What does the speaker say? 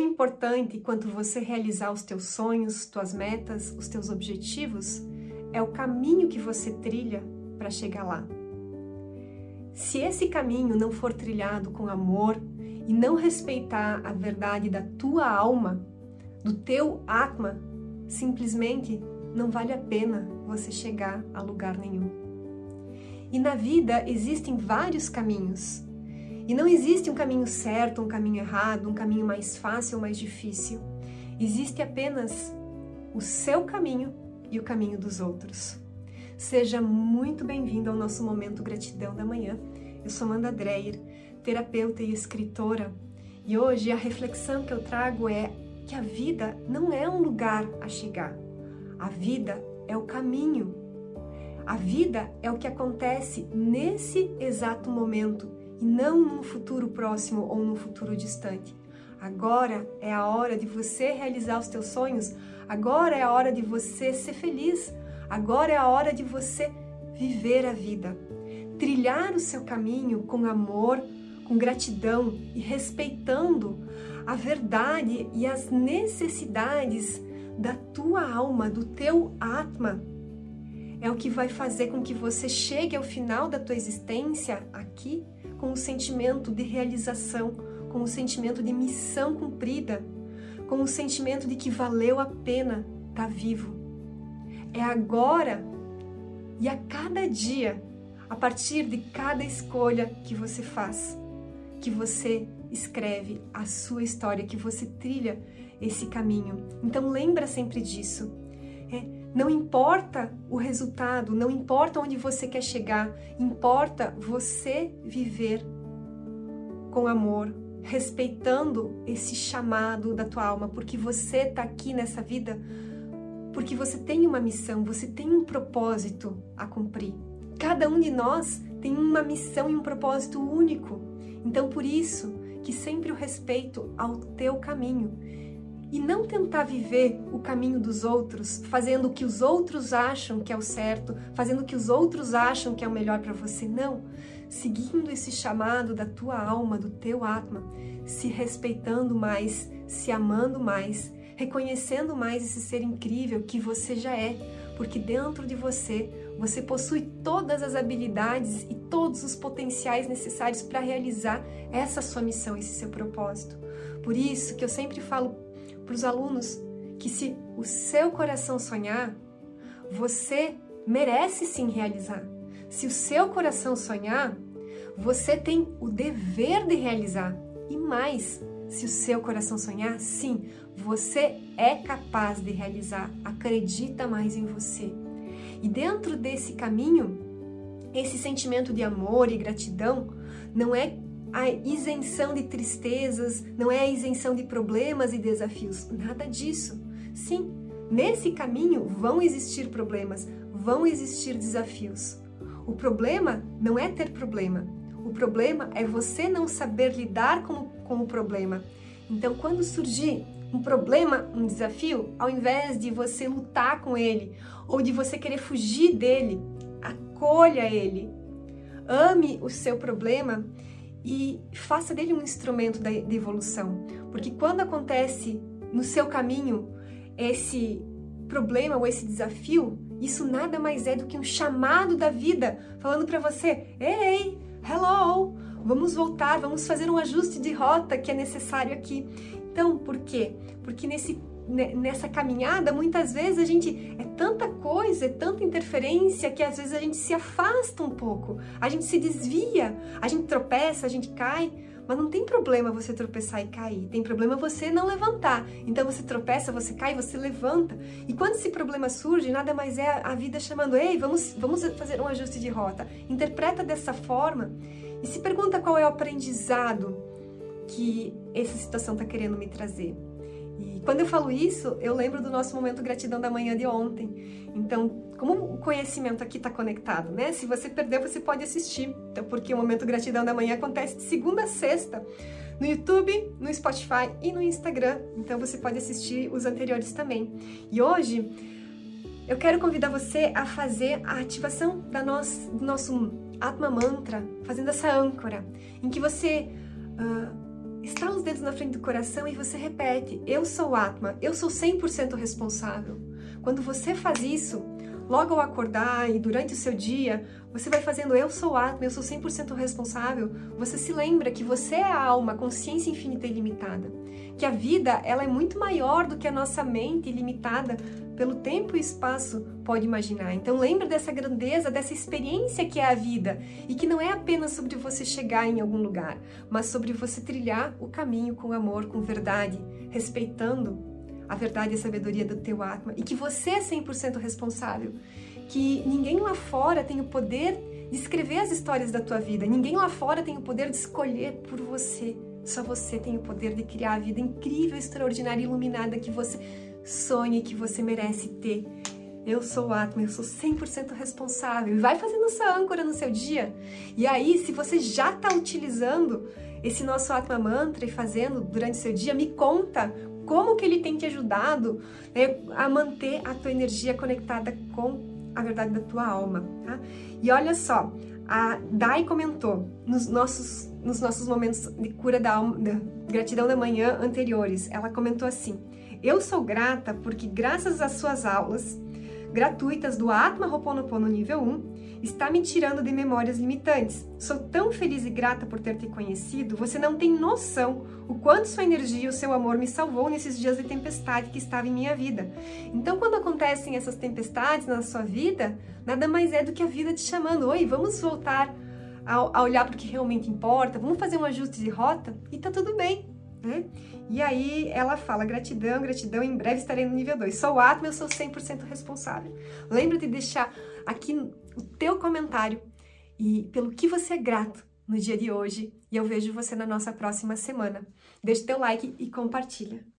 tão importante quanto você realizar os teus sonhos, tuas metas, os teus objetivos, é o caminho que você trilha para chegar lá. Se esse caminho não for trilhado com amor e não respeitar a verdade da tua alma, do teu Atma, simplesmente não vale a pena você chegar a lugar nenhum. E na vida existem vários caminhos. E não existe um caminho certo, um caminho errado, um caminho mais fácil ou mais difícil. Existe apenas o seu caminho e o caminho dos outros. Seja muito bem-vindo ao nosso momento Gratidão da Manhã. Eu sou Amanda Dreyer, terapeuta e escritora, e hoje a reflexão que eu trago é que a vida não é um lugar a chegar. A vida é o caminho. A vida é o que acontece nesse exato momento e não num futuro próximo ou num futuro distante. Agora é a hora de você realizar os teus sonhos, agora é a hora de você ser feliz, agora é a hora de você viver a vida. Trilhar o seu caminho com amor, com gratidão e respeitando a verdade e as necessidades da tua alma, do teu Atma, é o que vai fazer com que você chegue ao final da tua existência aqui com o sentimento de realização, com o sentimento de missão cumprida, com o sentimento de que valeu a pena estar tá vivo. É agora e a cada dia, a partir de cada escolha que você faz, que você escreve a sua história, que você trilha esse caminho. Então lembra sempre disso. É, não importa o resultado, não importa onde você quer chegar, importa você viver com amor, respeitando esse chamado da tua alma, porque você está aqui nessa vida, porque você tem uma missão, você tem um propósito a cumprir. Cada um de nós tem uma missão e um propósito único. Então, por isso que sempre o respeito ao teu caminho e não tentar viver o caminho dos outros, fazendo o que os outros acham que é o certo, fazendo o que os outros acham que é o melhor para você. Não. Seguindo esse chamado da tua alma, do teu Atma, se respeitando mais, se amando mais, reconhecendo mais esse ser incrível que você já é, porque dentro de você você possui todas as habilidades e todos os potenciais necessários para realizar essa sua missão, esse seu propósito. Por isso que eu sempre falo para os alunos que se o seu coração sonhar, você merece sim realizar. Se o seu coração sonhar, você tem o dever de realizar. E mais, se o seu coração sonhar, sim, você é capaz de realizar. Acredita mais em você. E dentro desse caminho, esse sentimento de amor e gratidão não é a isenção de tristezas, não é a isenção de problemas e desafios, nada disso. Sim, nesse caminho vão existir problemas, vão existir desafios. O problema não é ter problema, o problema é você não saber lidar com, com o problema. Então, quando surgir um problema, um desafio, ao invés de você lutar com ele ou de você querer fugir dele, acolha ele. Ame o seu problema e faça dele um instrumento de evolução. Porque quando acontece no seu caminho esse problema ou esse desafio, isso nada mais é do que um chamado da vida falando para você: "Ei, hello, vamos voltar, vamos fazer um ajuste de rota que é necessário aqui". Então, por quê? Porque nesse nessa caminhada, muitas vezes a gente é tanta coisa, é tanta interferência que às vezes a gente se afasta um pouco, a gente se desvia, a gente tropeça, a gente cai, mas não tem problema você tropeçar e cair, tem problema você não levantar. Então você tropeça, você cai, você levanta. E quando esse problema surge, nada mais é a vida chamando: "Ei, vamos vamos fazer um ajuste de rota". Interpreta dessa forma e se pergunta qual é o aprendizado que essa situação está querendo me trazer. E quando eu falo isso, eu lembro do nosso momento gratidão da manhã de ontem. Então, como o conhecimento aqui está conectado, né? Se você perdeu, você pode assistir. Então, porque o momento gratidão da manhã acontece de segunda a sexta no YouTube, no Spotify e no Instagram. Então, você pode assistir os anteriores também. E hoje eu quero convidar você a fazer a ativação da nosso, do nosso Atma Mantra, fazendo essa âncora, em que você uh, estala os dedos na frente do coração e você repete: Eu sou Atma, eu sou 100% responsável. Quando você faz isso, logo ao acordar e durante o seu dia, você vai fazendo eu sou Atma, eu sou 100% responsável. Você se lembra que você é a alma, consciência infinita e ilimitada. Que a vida, ela é muito maior do que a nossa mente limitada pelo tempo e espaço pode imaginar. Então lembre dessa grandeza, dessa experiência que é a vida e que não é apenas sobre você chegar em algum lugar, mas sobre você trilhar o caminho com amor, com verdade, respeitando a verdade e a sabedoria do teu Atma e que você é 100% responsável, que ninguém lá fora tem o poder de escrever as histórias da tua vida, ninguém lá fora tem o poder de escolher por você. Só você tem o poder de criar a vida incrível, extraordinária, iluminada que você sonhe que você merece ter. Eu sou o Atma, eu sou 100% responsável. E vai fazendo essa âncora no seu dia. E aí, se você já está utilizando esse nosso Atma Mantra e fazendo durante o seu dia, me conta como que ele tem te ajudado né, a manter a tua energia conectada com a verdade da tua alma. Tá? E olha só, a Dai comentou nos nossos, nos nossos momentos de cura da, alma, da gratidão da manhã anteriores, ela comentou assim: eu sou grata porque, graças às suas aulas gratuitas do Atma Ho'oponopono nível 1, está me tirando de memórias limitantes. Sou tão feliz e grata por ter te conhecido, você não tem noção o quanto sua energia e o seu amor me salvou nesses dias de tempestade que estava em minha vida. Então, quando acontecem essas tempestades na sua vida, nada mais é do que a vida te chamando: Oi, vamos voltar a, olhar para o que realmente importa, vamos fazer um ajuste de rota e tá tudo bem. Né? E aí ela fala: gratidão, gratidão, em breve estarei no nível 2. Sou Atma, eu sou 100% responsável. Lembra de deixar aqui o teu comentário e pelo que você é grato no dia de hoje. E eu vejo você na nossa próxima semana. Deixe teu like e compartilha.